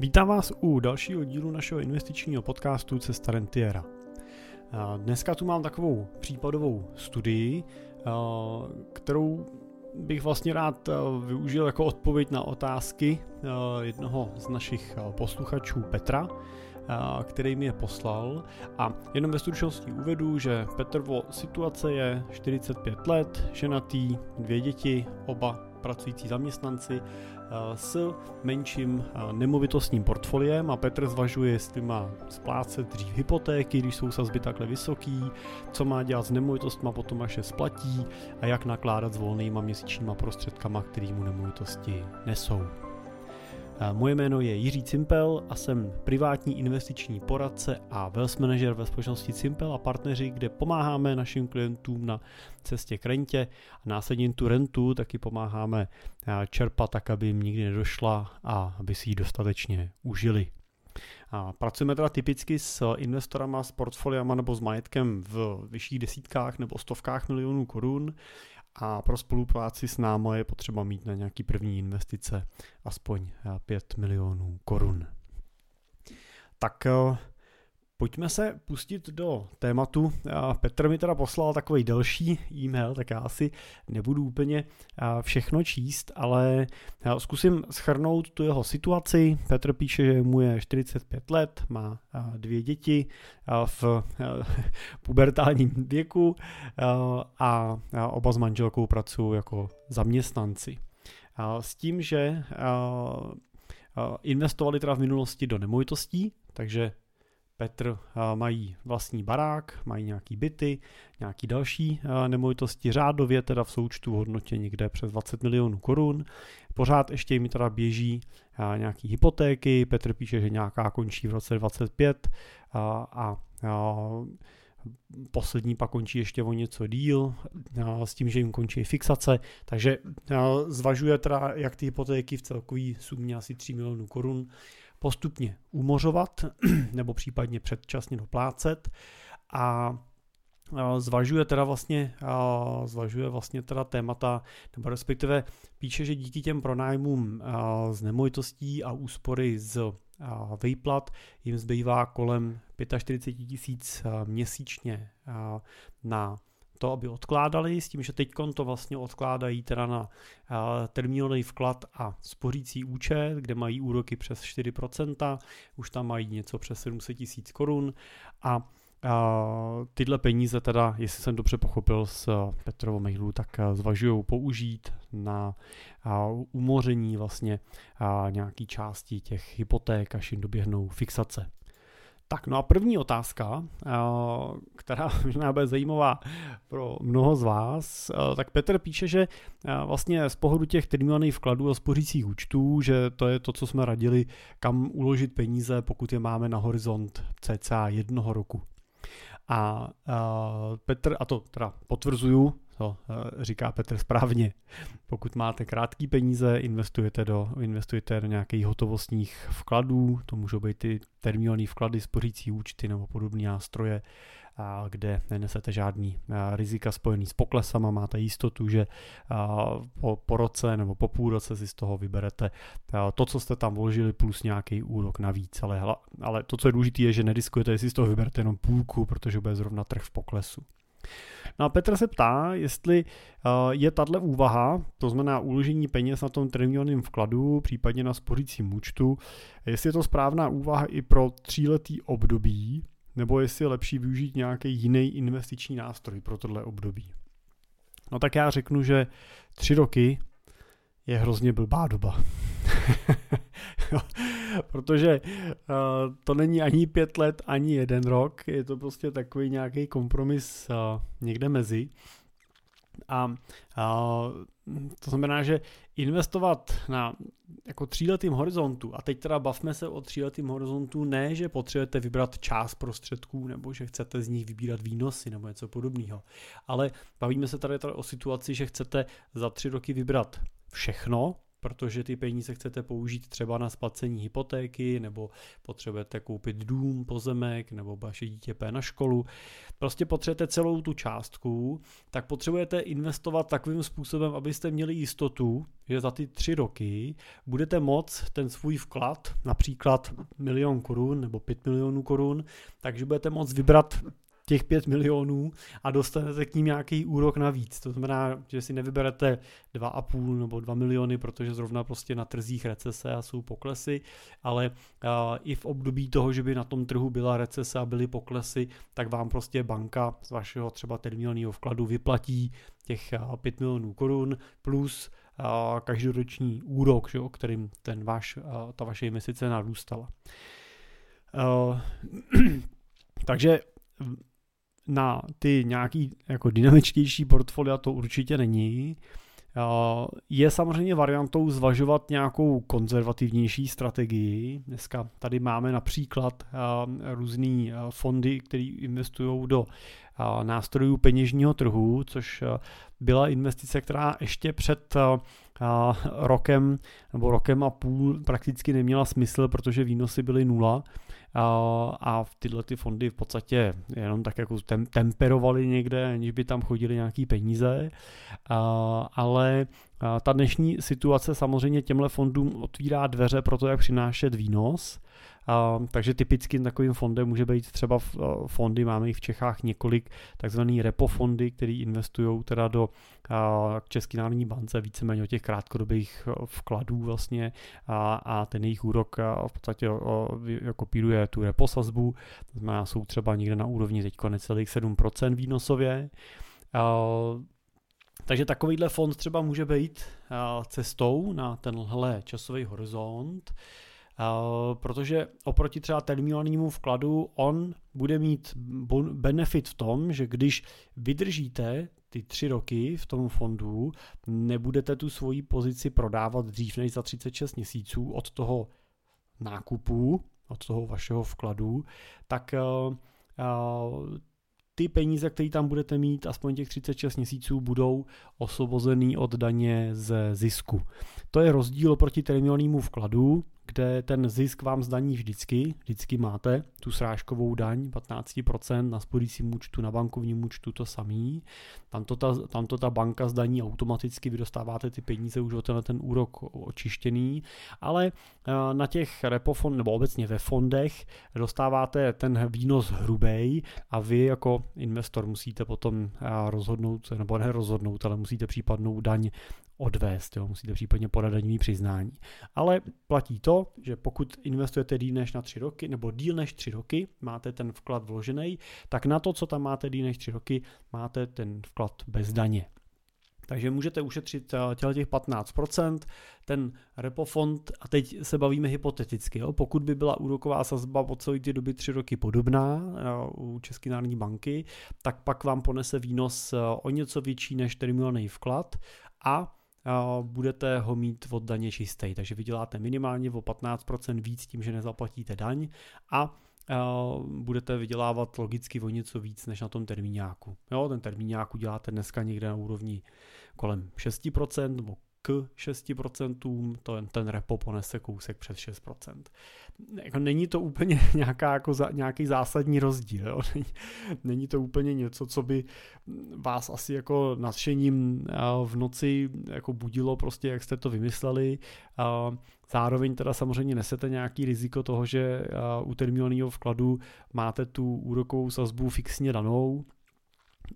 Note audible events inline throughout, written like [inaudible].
Vítám vás u dalšího dílu našeho investičního podcastu Cesta Rentiera. Dneska tu mám takovou případovou studii, kterou bych vlastně rád využil jako odpověď na otázky jednoho z našich posluchačů Petra, který mi je poslal. A jenom ve stručnosti uvedu, že Petrovo situace je 45 let, ženatý, dvě děti, oba pracující zaměstnanci s menším eh, nemovitostním portfoliem a Petr zvažuje, jestli má splácet dřív hypotéky, když jsou sazby takhle vysoký, co má dělat s nemovitostma potom, až je splatí a jak nakládat s volnýma měsíčníma prostředkama, který mu nemovitosti nesou. Moje jméno je Jiří Cimpel a jsem privátní investiční poradce a wealth manager ve společnosti Cimpel a partneři, kde pomáháme našim klientům na cestě k rentě a následně tu rentu taky pomáháme čerpat tak, aby jim nikdy nedošla a aby si ji dostatečně užili. A pracujeme teda typicky s investorama, s portfoliama nebo s majetkem v vyšších desítkách nebo stovkách milionů korun a pro spolupráci s námi je potřeba mít na nějaký první investice aspoň 5 milionů korun. Tak eh, Pojďme se pustit do tématu. Petr mi teda poslal takový delší e-mail, tak já asi nebudu úplně všechno číst, ale zkusím schrnout tu jeho situaci. Petr píše, že mu je 45 let, má dvě děti v [laughs] pubertálním věku a oba s manželkou pracují jako zaměstnanci. S tím, že investovali teda v minulosti do nemovitostí, takže Petr mají vlastní barák, mají nějaký byty, nějaký další nemovitosti, řádově teda v součtu v hodnotě někde přes 20 milionů korun. Pořád ještě jim teda běží nějaký hypotéky, Petr píše, že nějaká končí v roce 25 a, a, a poslední pak končí ještě o něco díl, s tím, že jim končí fixace, takže zvažuje teda, jak ty hypotéky v celkový sumě asi 3 milionů korun postupně umořovat [clears throat] nebo případně předčasně doplácet. A zvažuje teda vlastně, zvažuje vlastně teda témata, nebo respektive píše, že díky těm pronájmům z nemovitostí a úspory z výplat jim zbývá kolem 45 tisíc měsíčně na to, aby odkládali, s tím, že teď to vlastně odkládají teda na termínový vklad a spořící účet, kde mají úroky přes 4%, už tam mají něco přes 700 tisíc korun a a tyhle peníze teda, jestli jsem dobře pochopil z Petrovo mailu, tak zvažují použít na umoření vlastně nějaký části těch hypoték, až jim doběhnou fixace. Tak no a první otázka, eh, která [laughs] možná bude zajímavá pro mnoho z vás, eh, tak Petr píše, že eh, vlastně z pohledu těch termínovaných vkladů a spořících účtů, že to je to, co jsme radili, kam uložit peníze, pokud je máme na horizont cca jednoho roku. A Petr, a to teda potvrzuju, to eh, říká Petr správně. Pokud máte krátké peníze, investujete do, investujete do nějakých hotovostních vkladů, to můžou být ty termínové vklady, spořící účty nebo podobné nástroje, kde nenesete žádný eh, rizika spojený s poklesama, máte jistotu, že eh, po, po roce nebo po půl roce si z toho vyberete to, co jste tam vložili, plus nějaký úrok navíc. Ale, ale to, co je důležité, je, že nediskujete, jestli z toho vyberete jenom půlku, protože bude zrovna trh v poklesu. No a Petr se ptá, jestli eh, je tahle úvaha, to znamená uložení peněz na tom termínovém vkladu, případně na spořícím účtu, jestli je to správná úvaha i pro tříletý období, nebo jestli je lepší využít nějaký jiný investiční nástroj pro tohle období. No tak já řeknu, že tři roky je hrozně blbá doba. [laughs] Protože uh, to není ani pět let, ani jeden rok, je to prostě takový nějaký kompromis uh, někde mezi. A uh, to znamená, že investovat na jako tříletým horizontu, a teď teda bavme se o tříletým horizontu, ne, že potřebujete vybrat část prostředků, nebo že chcete z nich vybírat výnosy, nebo něco podobného, ale bavíme se tady, tady o situaci, že chcete za tři roky vybrat všechno, protože ty peníze chcete použít třeba na splacení hypotéky, nebo potřebujete koupit dům, pozemek, nebo vaše dítě pé na školu. Prostě potřebujete celou tu částku, tak potřebujete investovat takovým způsobem, abyste měli jistotu, že za ty tři roky budete moct ten svůj vklad, například milion korun nebo pět milionů korun, takže budete moct vybrat těch 5 milionů a dostanete k ním nějaký úrok navíc. To znamená, že si nevyberete 2,5 nebo 2 miliony, protože zrovna prostě na trzích recese a jsou poklesy, ale i v období toho, že by na tom trhu byla recese a byly poklesy, tak vám prostě banka z vašeho třeba terminálního vkladu vyplatí těch uh, 5 milionů korun plus každoroční úrok, že, kterým ten váš, ta vaše investice narůstala. [clears throat] Takže na ty nějaký jako dynamičtější portfolia to určitě není. Je samozřejmě variantou zvažovat nějakou konzervativnější strategii. Dneska tady máme například různé fondy, které investují do nástrojů peněžního trhu, což byla investice, která ještě před rokem nebo rokem a půl prakticky neměla smysl, protože výnosy byly nula a tyhle ty fondy v podstatě jenom tak jako tem, temperovaly někde, aniž by tam chodili nějaký peníze, ale ta dnešní situace samozřejmě těmhle fondům otvírá dveře pro to, jak přinášet výnos, a, takže typicky takovým fondem může být třeba fondy, máme jich v Čechách několik, takzvaný repo fondy, které investují teda do a, České národní bance víceméně o těch krátkodobých vkladů vlastně a, a ten jejich úrok a v podstatě kopíruje tu repo sazbu, to znamená jsou třeba někde na úrovni teď necelých 7% výnosově. A, takže takovýhle fond třeba může být cestou na tenhle časový horizont. Eh, protože oproti třeba terminálnímu vkladu on bude mít benefit v tom, že když vydržíte ty tři roky v tom fondu, nebudete tu svoji pozici prodávat dřív než za 36 měsíců od toho nákupu, od toho vašeho vkladu, tak uh, uh, ty peníze, které tam budete mít, aspoň těch 36 měsíců, budou osvobozený od daně ze zisku. To je rozdíl proti terminálnímu vkladu, kde ten zisk vám zdaní vždycky, vždycky máte tu srážkovou daň 15% na spořícím účtu, na bankovním účtu to samý. Tam to ta, tam to ta banka zdaní automaticky, vy dostáváte ty peníze už o tenhle ten úrok očištěný, ale eh, na těch repofond, nebo obecně ve fondech dostáváte ten výnos hrubej a vy jako investor musíte potom eh, rozhodnout, nebo ne rozhodnout, ale musíte případnou daň odvést, jo, musíte případně podat daňový přiznání. Ale platí to, že pokud investujete díl než na tři roky, nebo díl než tři roky, máte ten vklad vložený, tak na to, co tam máte díl než tři roky, máte ten vklad bez daně. Takže můžete ušetřit eh, těle těch 15%, ten repo fond, a teď se bavíme hypoteticky, jo, pokud by byla úroková sazba po celé ty doby 3 roky podobná eh, u České národní banky, tak pak vám ponese výnos eh, o něco větší než terminovaný vklad a budete ho mít od daně čistý. Takže vyděláte minimálně o 15% víc tím, že nezaplatíte daň a budete vydělávat logicky o něco víc než na tom termíňáku. Jo, ten termíňák děláte dneska někde na úrovni kolem 6% nebo k 6%, to, ten repo ponese kousek přes 6%. Jako není to úplně [laughs] nějaká, jako za, nějaký zásadní rozdíl. Jo? [laughs] Není, není to úplně něco, co by vás asi jako nadšením v noci jako budilo, prostě jak jste to vymysleli. Zároveň teda samozřejmě nesete nějaký riziko toho, že u terminálního vkladu máte tu úrokovou sazbu fixně danou,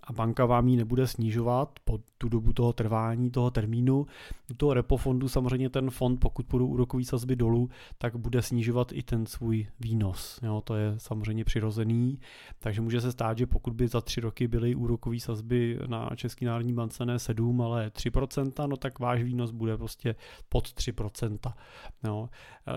a banka vám ji nebude snižovat po tu dobu toho trvání, toho termínu. U toho repo fondu samozřejmě ten fond, pokud půjdou úrokový sazby dolů, tak bude snižovat i ten svůj výnos. Jo, to je samozřejmě přirozený, takže může se stát, že pokud by za tři roky byly úrokové sazby na České národní bance ne 7, ale 3%, no tak váš výnos bude prostě pod 3%. Jo.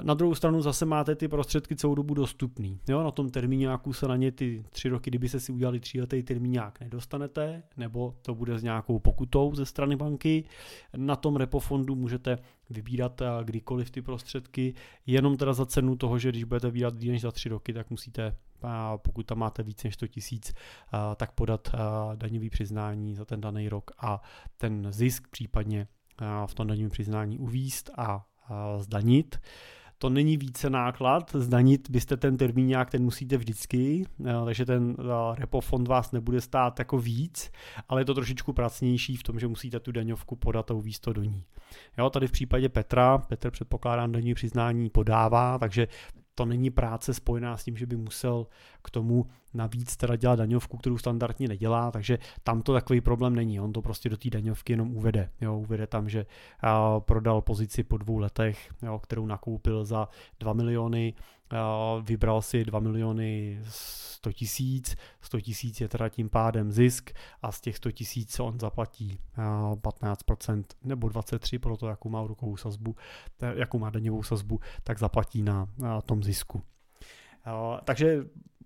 Na druhou stranu zase máte ty prostředky celou dobu dostupný. Jo, na tom termíňáku se na ně ty tři roky, kdyby se si udělali tříletý termíňák, nedostanete, nebo to bude s nějakou pokutou ze strany banky. Na tom repofondu můžete vybírat eh, kdykoliv ty prostředky, jenom teda za cenu toho, že když budete vybírat díl než za tři roky, tak musíte pokud tam máte více než 100 tisíc, tak podat daňový přiznání za ten daný rok a ten zisk případně v tom daňovém přiznání uvíst a zdanit. To není více náklad, zdanit byste ten termín nějak, ten musíte vždycky, takže ten repo fond vás nebude stát jako víc, ale je to trošičku pracnější v tom, že musíte tu daňovku podat a uvíst to do ní. Jo, tady v případě Petra, Petr předpokládám daňové přiznání podává, takže to není práce spojená s tím, že by musel k tomu navíc teda dělat daňovku, kterou standardně nedělá, takže tam to takový problém není. On to prostě do té daňovky jenom uvede. Jo, uvede tam, že prodal pozici po dvou letech, jo, kterou nakoupil za 2 miliony, vybral si 2 miliony 100 tisíc, 100 tisíc je teda tím pádem zisk a z těch 100 tisíc on zaplatí 15% nebo 23% pro to, jakou má úrokovou sazbu, jakou má daňovou sazbu, tak zaplatí na tom zisku. Takže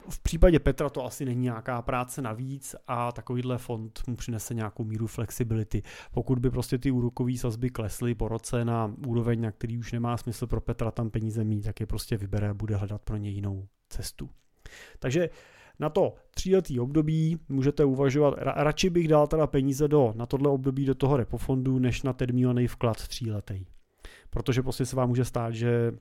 v případě Petra to asi není nějaká práce navíc a takovýhle fond mu přinese nějakou míru flexibility. Pokud by prostě ty úrokové sazby klesly po roce na úroveň, na který už nemá smysl pro Petra tam peníze mít, tak je prostě vybere a bude hledat pro ně jinou cestu. Takže na to tříletý období můžete uvažovat, radši bych dal teda peníze do, na tohle období do toho repofondu, než na termínovaný vklad tříletý. Protože prostě se vám může stát, že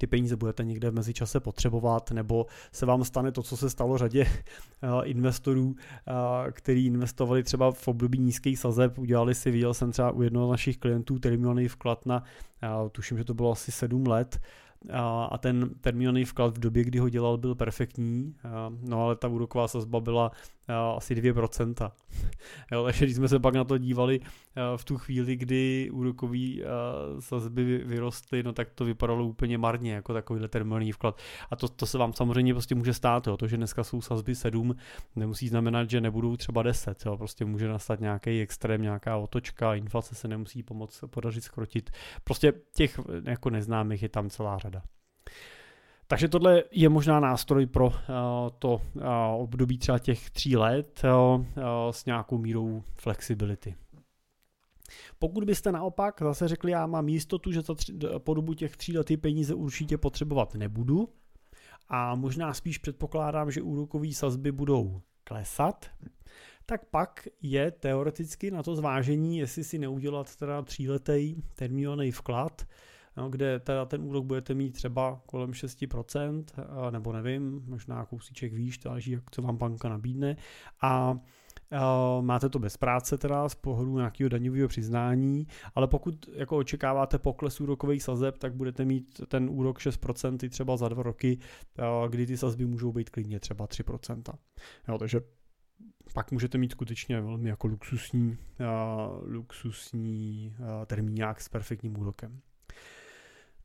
ty peníze budete někde v mezičase potřebovat, nebo se vám stane to, co se stalo řadě [laughs] eh, investorů, eh, který investovali třeba v období nízkých sazeb, udělali si, viděl jsem třeba u jednoho z našich klientů termínovaný vklad na, tuším, že to bylo asi 7 let, a ten termínový vklad v době, kdy ho dělal, byl perfektní, no ale ta úroková sazba byla asi 2%. [laughs] jo, takže když jsme se pak na to dívali v tu chvíli, kdy úrokový sazby vyrostly, no tak to vypadalo úplně marně, jako takovýhle termínový vklad. A to, to se vám samozřejmě prostě může stát, jo. to, že dneska jsou sazby 7, nemusí znamenat, že nebudou třeba 10, jo. prostě může nastat nějaký extrém, nějaká otočka, inflace se nemusí pomoct podařit skrotit. Prostě těch jako neznámých je tam celá řada. Takže tohle je možná nástroj pro uh, to uh, období třeba těch tří let uh, s nějakou mírou flexibility. Pokud byste naopak zase řekli, já mám jistotu, že za tři, po dobu těch tří let ty peníze určitě potřebovat nebudu a možná spíš předpokládám, že úrokové sazby budou klesat, tak pak je teoreticky na to zvážení, jestli si neudělat teda tříletý termínovaný vklad, kde teda ten úrok budete mít třeba kolem 6%, nebo nevím, možná kousíček výš, záleží, jak co vám banka nabídne. A Uh, máte to bez práce teda z pohledu nějakého daňového přiznání, ale pokud jako očekáváte pokles úrokových sazeb, tak budete mít ten úrok 6% třeba za dva roky, uh, kdy ty sazby můžou být klidně třeba 3%. Jo, takže pak můžete mít skutečně velmi jako luxusní, luxusní uh, termínák s perfektním úrokem.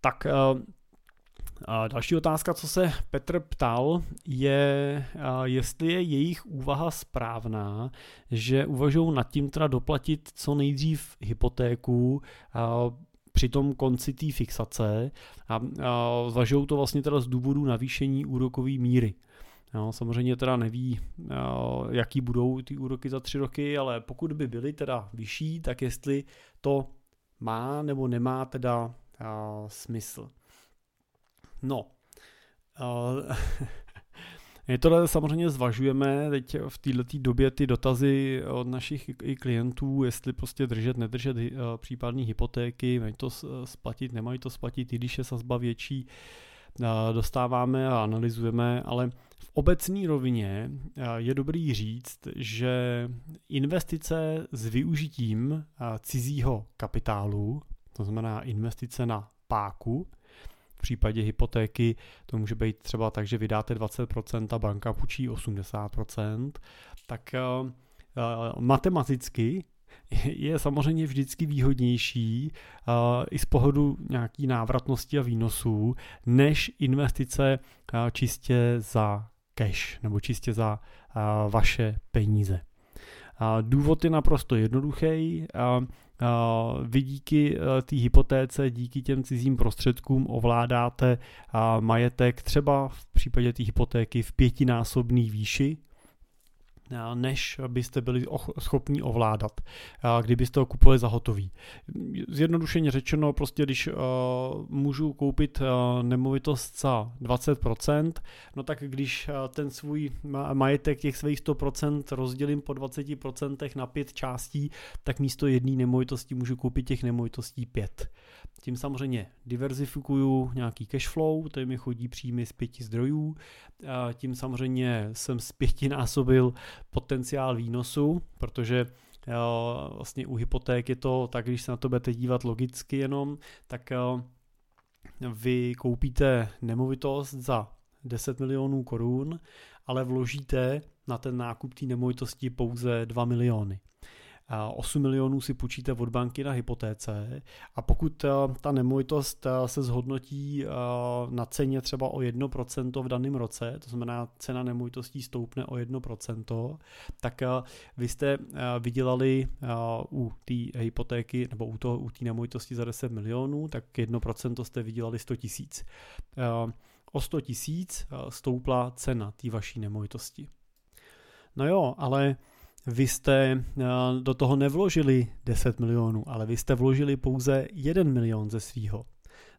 Tak a další otázka, co se Petr ptal, je, jestli je jejich úvaha správná, že uvažují nad tím teda doplatit co nejdřív hypotéku při tom konci té fixace a, zvažují to vlastně teda z důvodu navýšení úrokové míry. No, samozřejmě teda neví, jaký budou ty úroky za tři roky, ale pokud by byly teda vyšší, tak jestli to má nebo nemá teda uh, smysl. No, uh, [laughs] my to samozřejmě zvažujeme teď v této době ty dotazy od našich i klientů, jestli prostě držet, nedržet případné hypotéky, mají to splatit, nemají to splatit, i když je sazba větší, dostáváme a analyzujeme, ale v obecné rovině je dobrý říct, že investice s využitím cizího kapitálu, to znamená investice na páku. V případě hypotéky to může být třeba tak, že vydáte 20% a banka půjčí 80%, tak uh, matematicky je samozřejmě vždycky výhodnější uh, i z pohledu nějaký návratnosti a výnosů, než investice uh, čistě za cash nebo čistě za uh, vaše peníze. Důvod je naprosto jednoduchý. Vy díky e, té hypotéce, díky těm cizím prostředkům ovládáte majetek třeba v případě té hypotéky v pětinásobný výši. Než byste byli schopni ovládat, kdybyste ho kupovali za hotový. Zjednodušeně řečeno, prostě když můžu koupit nemovitost za 20%, no tak když ten svůj majetek těch svých 100% rozdělím po 20% na pět částí, tak místo jedné nemovitosti můžu koupit těch nemovitostí pět. Tím samozřejmě diverzifikuju nějaký cash flow, to mi chodí příjmy z pěti zdrojů, tím samozřejmě jsem z pěti násobil potenciál výnosu, protože vlastně u hypoték je to tak, když se na to budete dívat logicky jenom, tak vy koupíte nemovitost za 10 milionů korun, ale vložíte na ten nákup té nemovitosti pouze 2 miliony. 8 milionů si půjčíte od banky na hypotéce a pokud eh, ta nemovitost eh, se zhodnotí eh, na ceně třeba o 1% v daném roce, to znamená cena nemovitostí stoupne o 1%, tak vy jste vydělali u té hypotéky nebo u, toho, u té nemovitosti za 10 milionů, tak 1% jste vydělali 100 tisíc. O 100 tisíc stoupla cena té vaší nemovitosti. No jo, ale vy jste eh, do toho nevložili 10 milionů, ale vy jste vložili pouze 1 milion ze svýho.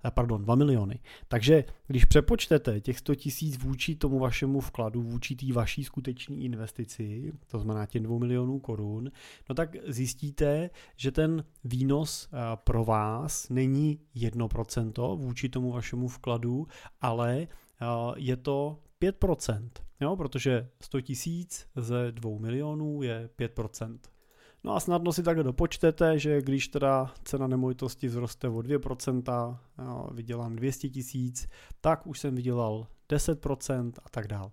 Eh, pardon, 2 miliony. Takže když přepočtete těch 100 tisíc vůči tomu vašemu vkladu, vůči té vaší skutečné investici, to znamená těm 2 milionů korun, no tak zjistíte, že ten výnos eh, pro vás není 1% vůči tomu vašemu vkladu, ale je to 5%. Jo, protože 100 tisíc ze 2 milionů je 5%. No a snadno si takhle dopočtete, že když teda cena nemovitosti zroste o 2%, jo, vydělám 200 tisíc, tak už jsem vydělal 10% a tak dál.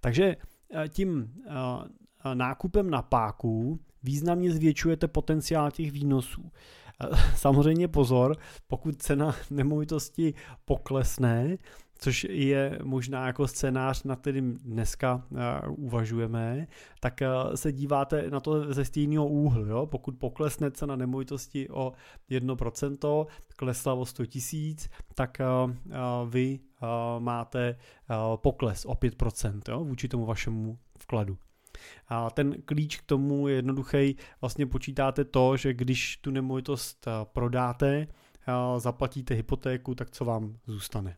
Takže eh, tím eh, nákupem na páku významně zvětšujete potenciál těch výnosů. Eh, [laughs] samozřejmě pozor, pokud cena nemovitosti poklesne, což je možná jako scénář, na kterým dneska uh, uvažujeme, tak uh, se díváte na to ze stejného úhlu. Jo? Pokud poklesne cena nemovitosti o 1%, klesla o 100 tisíc, tak uh, vy máte pokles o 5% jo? vůči tomu vašemu vkladu. A ten klíč k tomu je jednoduchý. Vlastně počítáte to, že když tu nemovitost prodáte, zaplatíte hypotéku, tak co vám zůstane.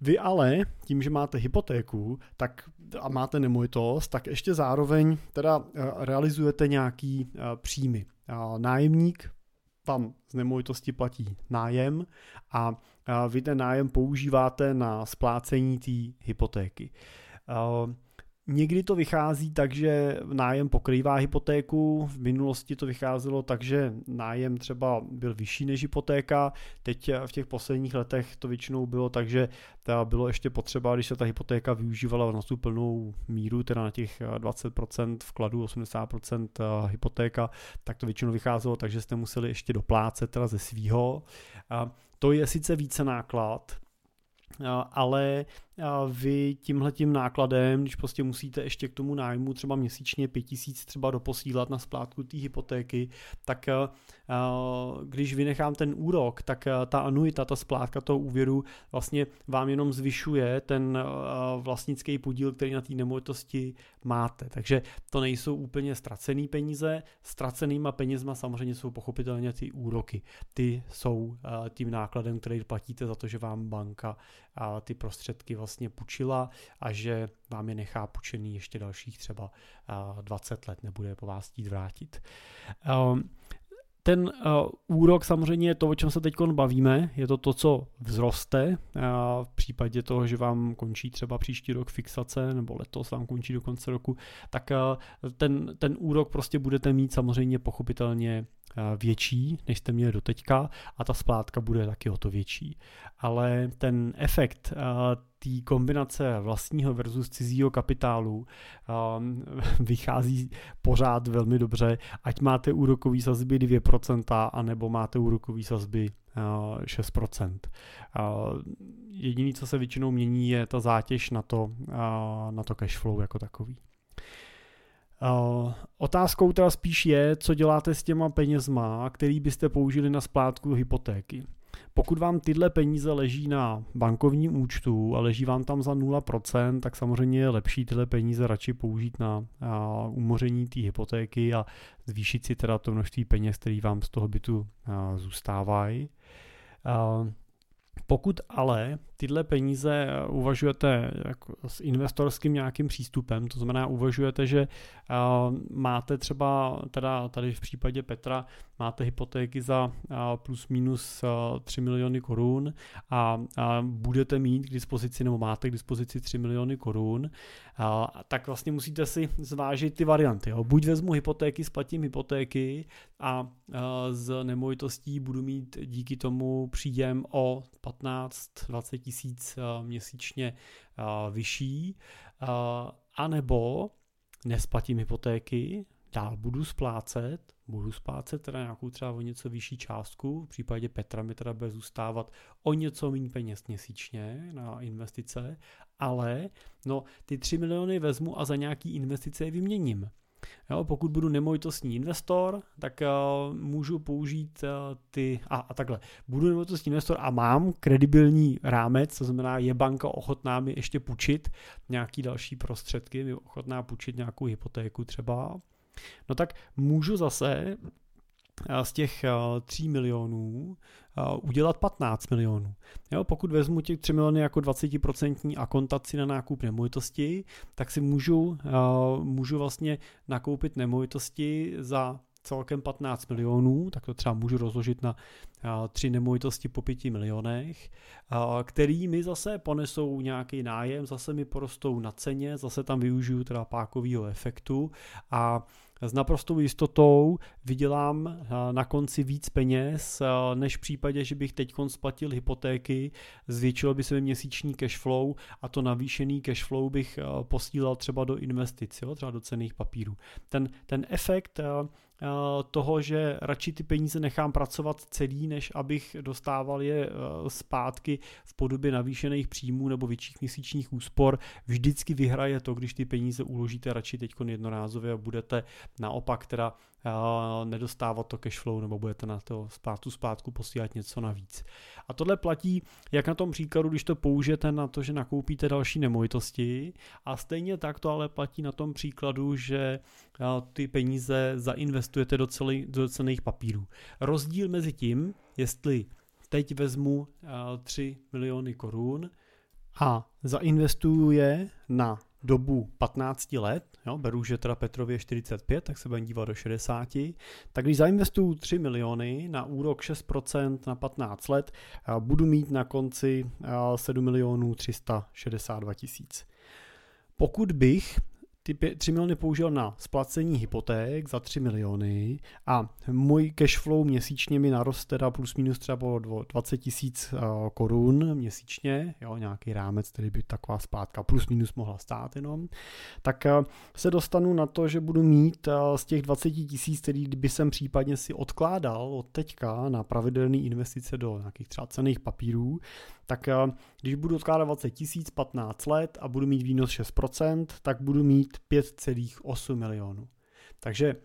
Vy ale, tím, že máte hypotéku tak, a máte nemovitost, tak ještě zároveň teda eh, realizujete nějaký eh, příjmy. Nájemník vám z nemovitosti platí nájem a vy ten nájem používáte na splácení té hypotéky. Někdy to vychází tak, že nájem pokrývá hypotéku, v minulosti to vycházelo tak, že nájem třeba byl vyšší než hypotéka, teď v těch posledních letech to většinou bylo tak, že bylo ještě potřeba, když se ta hypotéka využívala na tu plnou míru, teda na těch 20% vkladu, 80% hypotéka, tak to většinou vycházelo tak, že jste museli ještě doplácet teda ze svýho. To je sice více náklad, ale vy tímhletím nákladem, když prostě musíte ještě k tomu nájmu třeba měsíčně 5000 třeba doposílat na splátku té hypotéky, tak když vynechám ten úrok, tak ta anuita, ta splátka toho úvěru vlastně vám jenom zvyšuje ten vlastnický podíl, který na té nemovitosti máte. Takže to nejsou úplně ztracený peníze, ztracenýma penězma samozřejmě jsou pochopitelně ty úroky. Ty jsou tím nákladem, který platíte za to, že vám banka ty prostředky vlastně půjčila a že vám je nechá půjčený ještě dalších třeba 20 let, nebude po vás chtít vrátit. Ehm, ten uh, úrok samozřejmě je to, o čem se teď bavíme, je to to, co vzroste uh, v případě toho, že vám končí třeba příští rok fixace nebo letos vám končí do konce roku, tak uh, ten, ten úrok prostě budete mít samozřejmě pochopitelně větší, než jste měli doteďka a ta splátka bude taky o to větší. Ale ten efekt té kombinace vlastního versus cizího kapitálu um, [laughs] vychází pořád velmi dobře, ať máte úrokový sazby 2%, anebo máte úrokový sazby uh, 6%. Uh, jediný, co se většinou mění, je ta zátěž na to, na to cash flow jako takový. Uh, otázkou teda spíš je, co děláte s těma penězma, který byste použili na splátku hypotéky. pokud vám tyhle peníze leží na bankovním účtu a leží vám tam za 0%, tak samozřejmě je lepší tyhle peníze radši použít na umoření té hypotéky a zvýšit si teda to množství peněz, který vám z toho bytu zůstávají. Pokud ale tyhle peníze uvažujete jako s investorským nějakým přístupem, to znamená uvažujete, že máte třeba, teda tady v případě Petra, máte hypotéky za plus minus 3 miliony korun a budete mít k dispozici, nebo máte k dispozici 3 miliony korun, tak vlastně musíte si zvážit ty varianty. Jo. Buď vezmu hypotéky, splatím hypotéky a z nemovitostí budu mít díky tomu příjem o 15-20 tisíc měsíčně vyšší, anebo nesplatím hypotéky, dál budu splácet, budu splácet teda nějakou třeba o něco vyšší částku, v případě Petra mi teda bude zůstávat o něco méně peněz měsíčně na investice, ale no ty 3 miliony vezmu a za nějaký investice je vyměním. Jo, pokud budu nemovitostní investor, tak uh, můžu použít uh, ty, a, a takhle, budu nemovitostní investor a mám kredibilní rámec, to znamená, je banka ochotná mi ještě půjčit nějaký další prostředky, je ochotná půjčit nějakou hypotéku třeba, no tak můžu zase z těch 3 milionů udělat 15 milionů. Jo, pokud vezmu těch 3 miliony jako 20% akontaci na nákup nemovitosti, tak si můžu, můžu vlastně nakoupit nemovitosti za celkem 15 milionů, tak to třeba můžu rozložit na tři nemovitosti po 5 milionech, který mi zase ponesou nějaký nájem, zase mi porostou na ceně, zase tam využiju teda pákového efektu a s naprostou jistotou vydělám eh, na konci víc peněz, eh, než v případě, že bych teď splatil hypotéky, zvětšilo by se mi měsíční cash flow a to navýšený cash flow bych eh, posílal třeba do investic, jo, třeba do cených papírů. Ten, ten efekt toho, že radši ty peníze nechám pracovat celý, než abych dostával je zpátky v podobě navýšených příjmů nebo větších měsíčních úspor, vždycky vyhraje to, když ty peníze uložíte radši teď jednorázově a budete naopak teda nedostávat to cash flow nebo budete na to zpátku zpátku posílat něco navíc. A tohle platí jak na tom příkladu, když to použijete na to, že nakoupíte další nemovitosti a stejně tak to ale platí na tom příkladu, že ty peníze zainvestujete do, celý, do cených papírů. Rozdíl mezi tím, jestli teď vezmu 3 miliony korun a zainvestuju je na dobu 15 let, jo, beru, že teda Petrově 45, tak se budeme dívat do 60, tak když zainvestuju 3 miliony na úrok 6% na 15 let, budu mít na konci 7 milionů 362 tisíc. Pokud bych ty 3 miliony použil na splacení hypoték za 3 miliony a můj cash flow měsíčně mi naroste teda plus minus třeba o 20 tisíc eh, korun měsíčně, jo, nějaký rámec, který by taková zpátka plus minus mohla stát jenom, tak eh, se dostanu na to, že budu mít eh, z těch 20 tisíc, který by jsem případně si odkládal od teďka na pravidelné investice do nějakých třeba cených papírů, tak když budu odkládat 20 tisíc 15 let a budu mít výnos 6%, tak budu mít 5,8 milionů. Takže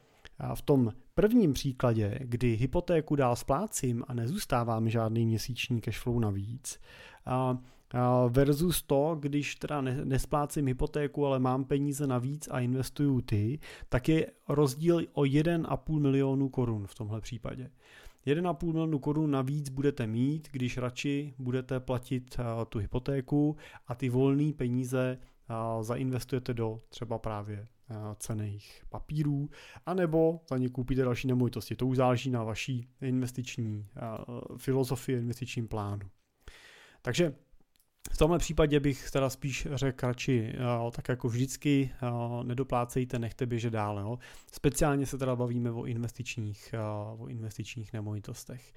v tom prvním příkladě, kdy hypotéku dál splácím a nezůstává mi žádný měsíční cashflow navíc, versus to, když teda nesplácím hypotéku, ale mám peníze navíc a investuju ty, tak je rozdíl o 1,5 milionu korun v tomhle případě. 1,5 milionu korun navíc budete mít, když radši budete platit tu hypotéku a ty volné peníze zainvestujete do třeba právě cených papírů, anebo za ně koupíte další nemovitosti. To už záleží na vaší investiční filozofii, investičním plánu. Takže v tomhle případě bych teda spíš řekl radši, tak jako vždycky, nedoplácejte, nechte běžet dále. Jo. Speciálně se teda bavíme o investičních, o investičních nemovitostech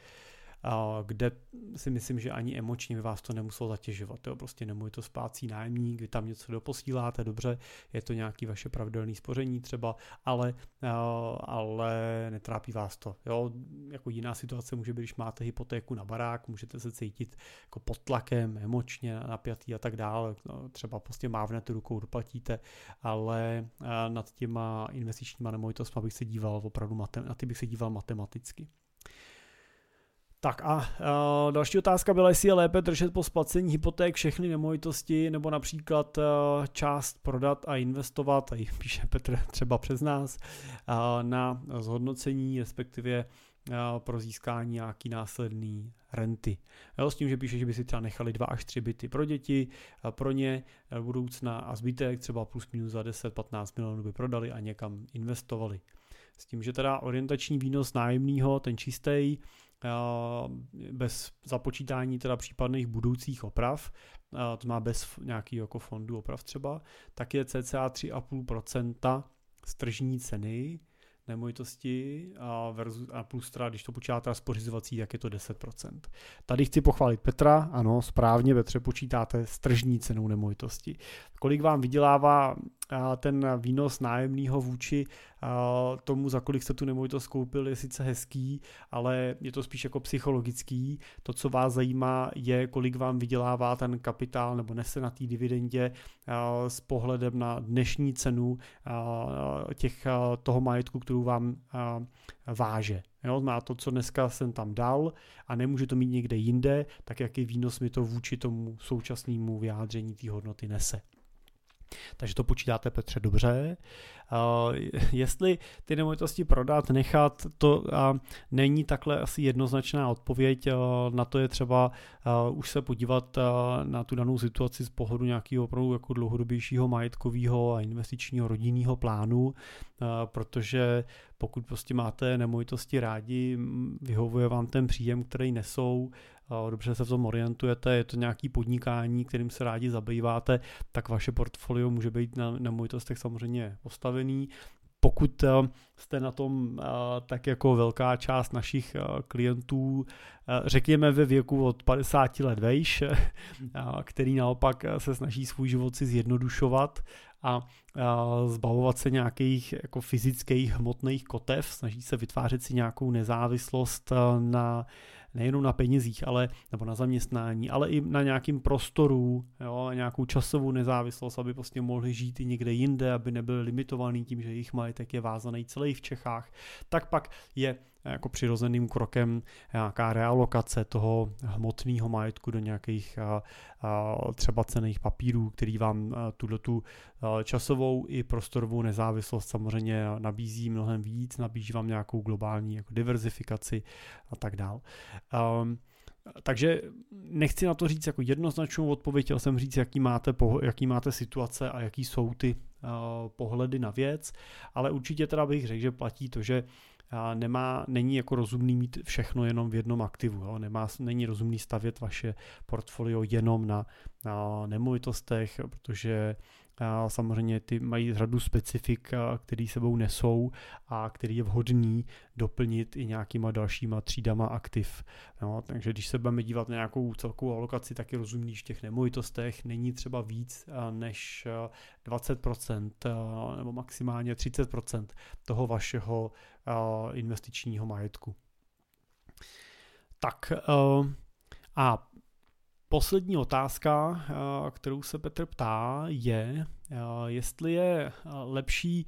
kde si myslím, že ani emočně by vás to nemuselo zatěžovat. Jo? Prostě to splácí nájemník, vy tam něco doposíláte, dobře, je to nějaký vaše pravidelné spoření třeba, ale, ale netrápí vás to. Jo? Jako jiná situace může být, když máte hypotéku na barák, můžete se cítit jako pod tlakem, emočně napjatý a tak dále. No, třeba prostě mávnete rukou, doplatíte, ale nad těma investičníma nemovitostmi bych se díval opravdu, na ty bych se díval matematicky. Tak a uh, další otázka byla, jestli je lépe držet po splacení hypoték všechny nemovitosti, nebo například uh, část prodat a investovat, a píše Petr třeba přes nás, uh, na zhodnocení, respektive uh, pro získání nějaký následný renty. Jo, s tím, že píše, že by si třeba nechali dva až tři byty pro děti, pro ně do budoucna a zbytek třeba plus minus za 10-15 milionů by prodali a někam investovali. S tím, že teda orientační výnos nájemního, ten čistý, bez započítání teda případných budoucích oprav, to má bez nějakého jako fondu oprav třeba, tak je cca 3,5% z tržní ceny nemovitosti a, versus, a plus teda, když to počítáte z pořizovací, jak je to 10%. Tady chci pochválit Petra, ano, správně, Petře, počítáte s tržní cenou nemovitosti. Kolik vám vydělává ten výnos nájemného vůči tomu, za kolik jste tu nemovitost koupil, je sice hezký, ale je to spíš jako psychologický. To, co vás zajímá, je, kolik vám vydělává ten kapitál nebo nese na té dividendě s pohledem na dnešní cenu těch, toho majetku, kterou vám váže. Jo, má to, co dneska jsem tam dal a nemůže to mít někde jinde, tak jaký výnos mi to vůči tomu současnému vyjádření té hodnoty nese. Takže to počítáte Petře dobře. Jestli ty nemovitosti prodat, nechat, to není takhle asi jednoznačná odpověď. Na to je třeba už se podívat na tu danou situaci z pohledu nějakého opravdu jako dlouhodobějšího majetkového a investičního rodinného plánu, protože pokud prostě máte nemovitosti rádi, vyhovuje vám ten příjem, který nesou, dobře se v tom orientujete, je to nějaký podnikání, kterým se rádi zabýváte, tak vaše portfolio může být na nemovitostech samozřejmě postavený. Pokud jste na tom tak jako velká část našich klientů, řekněme ve věku od 50 let vejš, [laughs] který naopak se snaží svůj život si zjednodušovat a zbavovat se nějakých jako fyzických hmotných kotev, snaží se vytvářet si nějakou nezávislost na nejenom na penězích, ale, nebo na zaměstnání, ale i na nějakým prostoru, jo, nějakou časovou nezávislost, aby prostě mohli žít i někde jinde, aby nebyli limitovaný tím, že jejich majetek je vázaný celý v Čechách, tak pak je jako přirozeným krokem nějaká realokace toho hmotného majetku do nějakých třeba cených papírů, který vám tuto tu časovou i prostorovou nezávislost samozřejmě nabízí mnohem víc, nabízí vám nějakou globální jako diverzifikaci a tak dál. Um, takže nechci na to říct jako jednoznačnou odpověď, chtěl jsem říct, jaký máte, jaký máte situace a jaký jsou ty pohledy na věc, ale určitě teda bych řekl, že platí to, že nemá, není jako rozumný mít všechno jenom v jednom aktivu. Jo? Nemá, není rozumný stavět vaše portfolio jenom na, na nemovitostech, protože a samozřejmě ty mají řadu specifik, který sebou nesou a který je vhodný doplnit i nějakýma dalšíma třídama aktiv. No, takže když se budeme dívat na nějakou celkovou alokaci, tak je rozumný, že v těch nemovitostech není třeba víc než 20% nebo maximálně 30% toho vašeho investičního majetku. Tak a Poslední otázka, eh, kterou se Petr ptá, je, eh, jestli je eh, lepší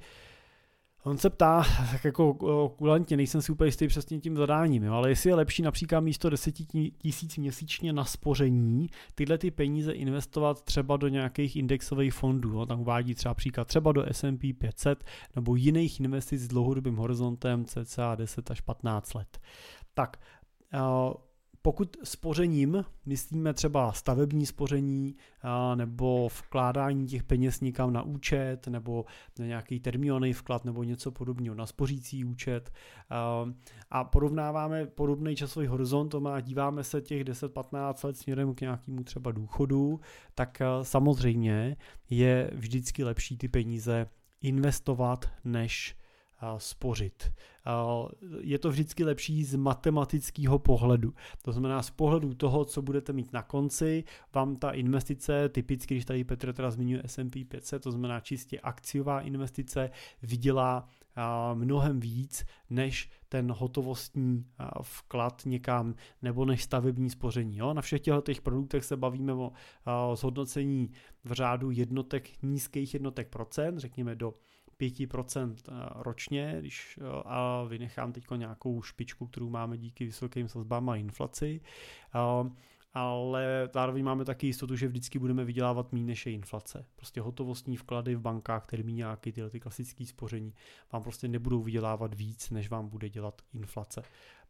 On se ptá, tak jako kulantně, nejsem si úplně jistý přesně tím zadáním, jo, ale jestli je lepší například místo 10 tisíc měsíčně na spoření tyhle ty peníze investovat třeba do nějakých indexových fondů, jo, tam uvádí třeba příklad třeba do S&P 500 nebo jiných investic s dlouhodobým horizontem cca 10 až 15 let. Tak pokud spořením myslíme třeba stavební spoření nebo vkládání těch peněz někam na účet nebo na nějaký termínový vklad nebo něco podobného na spořící účet a porovnáváme podobný časový horizont a díváme se těch 10-15 let směrem k nějakému třeba důchodu, tak samozřejmě je vždycky lepší ty peníze investovat než spořit. Je to vždycky lepší z matematického pohledu. To znamená z pohledu toho, co budete mít na konci, vám ta investice, typicky, když tady Petr teda zmiňuje S&P 500, to znamená čistě akciová investice, vydělá mnohem víc než ten hotovostní vklad někam nebo než stavební spoření. Jo? Na všech těchto těch produktech se bavíme o zhodnocení v řádu jednotek, nízkých jednotek procent, řekněme do 5% ročně, když a vynechám teď nějakou špičku, kterou máme díky vysokým sazbám a inflaci ale zároveň máme taky jistotu, že vždycky budeme vydělávat méně než je inflace. Prostě hotovostní vklady v bankách, které nějaké tyhle ty klasické spoření, vám prostě nebudou vydělávat víc, než vám bude dělat inflace.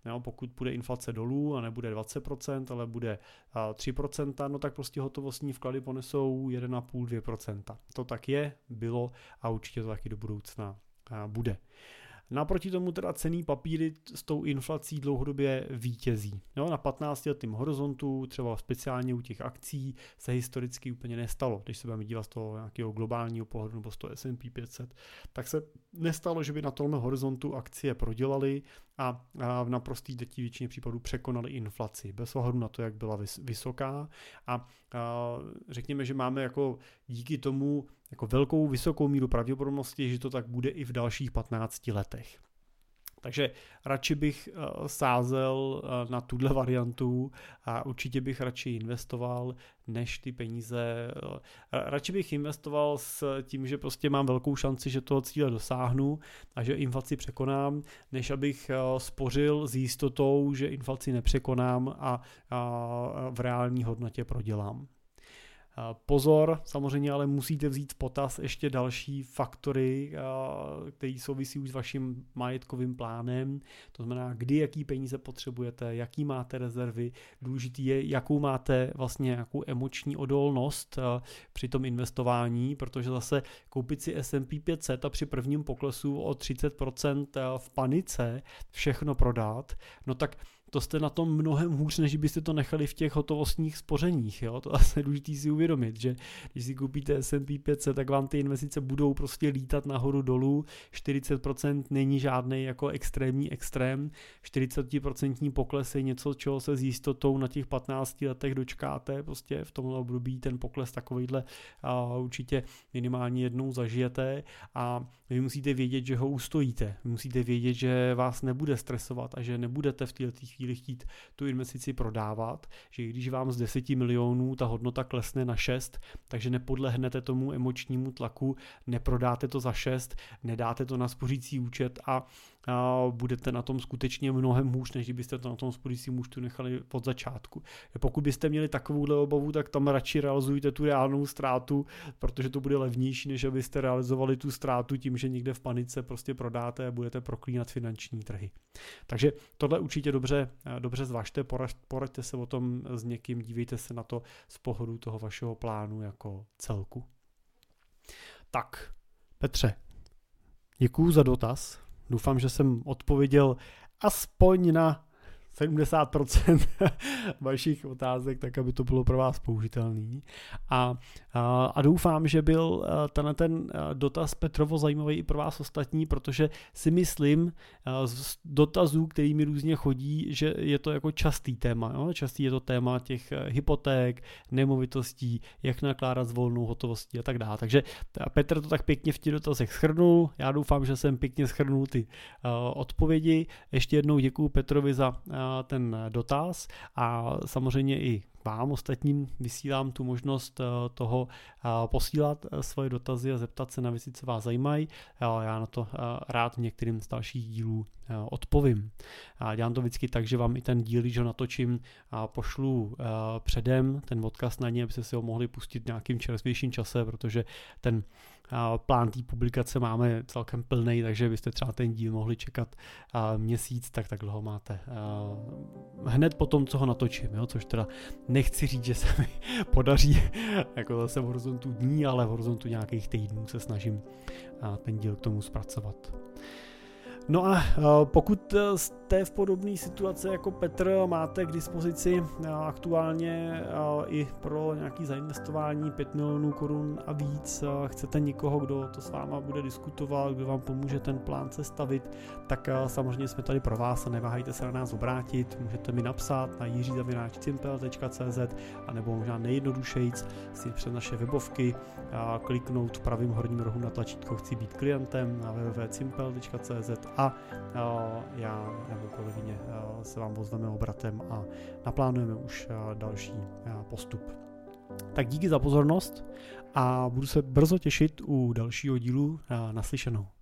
No, pokud bude inflace dolů a nebude 20%, ale bude 3%, no tak prostě hotovostní vklady ponesou 1,5-2%. To tak je, bylo a určitě to taky do budoucna bude. Naproti tomu teda cený papíry s tou inflací dlouhodobě vítězí. Jo, na 15 letým horizontu, třeba speciálně u těch akcí, se historicky úplně nestalo. Když se budeme dívat z toho nějakého globálního pohledu nebo z toho S&P 500, tak se nestalo, že by na tomhle horizontu akcie prodělaly a, a v naprostý dětí většině případů překonali inflaci, bez ohledu na to, jak byla vysoká. A, a řekněme, že máme jako díky tomu jako velkou vysokou míru pravděpodobnosti, že to tak bude i v dalších 15 letech. Takže radši bych eh, sázel eh, na tuhle variantu a určitě bych radši investoval, než ty peníze. Eh, radši bych investoval s tím, že prostě mám velkou šanci, že toho cíle dosáhnu a že inflaci překonám, než abych spořil s jistotou, že inflaci nepřekonám a v reální hodnotě prodělám. Pozor, samozřejmě ale musíte vzít v potaz ještě další faktory, které souvisí už s vaším majetkovým plánem, to znamená, kdy jaký peníze potřebujete, jaký máte rezervy, důležitý je, jakou máte vlastně nějakou emoční odolnost při tom investování, protože zase koupit si S&P 500 a při prvním poklesu o 30% v panice všechno prodat, no tak to jste na tom mnohem hůř, než byste to nechali v těch hotovostních spořeních. Jo? To asi je důležité si uvědomit, že když si koupíte S&P 500, tak vám ty investice budou prostě lítat nahoru dolů. 40% není žádný jako extrémní extrém. 40% pokles je něco, čeho se s jistotou na těch 15 letech dočkáte. Prostě v tomhle období ten pokles takovýhle a určitě minimálně jednou zažijete a vy musíte vědět, že ho ustojíte. Vy musíte vědět, že vás nebude stresovat a že nebudete v této chvíli chtít tu investici prodávat, že když vám z 10 milionů ta hodnota klesne na 6, takže nepodlehnete tomu emočnímu tlaku, neprodáte to za 6, nedáte to na spořící účet a budete na tom skutečně mnohem hůř, než kdybyste to na tom spořícím účtu nechali od začátku. Pokud byste měli takovouhle obavu, tak tam radši realizujte tu reálnou ztrátu, protože to bude levnější, než abyste realizovali tu ztrátu tím, že někde v panice prostě prodáte a budete proklínat finanční trhy. Takže tohle určitě dobře, dobře zvažte, poraďte se o tom s někým, dívejte se na to z pohledu toho vašeho plánu jako celku. Tak, Petře, děkuju za dotaz. Doufám, že jsem odpověděl aspoň na 70% [laughs] vašich otázek, tak aby to bylo pro vás použitelný. A, a, a doufám, že byl tenhle ten dotaz Petrovo zajímavý i pro vás ostatní, protože si myslím z dotazů, který mi různě chodí, že je to jako častý téma. Jo? Častý je to téma těch hypoték, nemovitostí, jak nakládat s volnou hotovostí a tak dále. Takže Petr to tak pěkně v těch dotazech schrnul. Já doufám, že jsem pěkně schrnul ty uh, odpovědi. Ještě jednou děkuji Petrovi za ten dotaz a samozřejmě i vám ostatním vysílám tu možnost eh, toho eh, posílat eh, svoje dotazy a zeptat se na věci, co vás zajímají. Já na to rád v některým z dalších dílů odpovím. Dělám to vždycky tak, že vám i ten díl, když ho natočím, pošlu předem, ten odkaz na ně, abyste si ho mohli pustit v nějakým čerstvějším čase, protože ten plán té publikace máme celkem plný, takže byste třeba ten díl mohli čekat měsíc, tak tak dlouho máte. Hned po tom, co ho natočím, jo, což teda nechci říct, že se mi [laughs] podaří jako zase v horizontu dní, ale v horizontu nějakých týdnů se snažím ten díl k tomu zpracovat. No a pokud e, jste v podobné situaci jako Petr, máte k dispozici aktuálně i pro nějaký zainvestování 5 milionů korun a víc, chcete někoho, kdo to s váma bude diskutovat, kdo vám pomůže ten plán sestavit, tak samozřejmě jsme tady pro vás a neváhejte se na nás obrátit, můžete mi napsat na jiřizavináčcimpel.cz a nebo možná nejjednodušejc si přes naše webovky kliknout v pravým horním rohu na tlačítko chci být klientem na www.cimpel.cz a já nebo kolegyně se vám ozveme obratem a naplánujeme už další postup. Tak díky za pozornost a budu se brzo těšit u dalšího dílu na naslyšenou.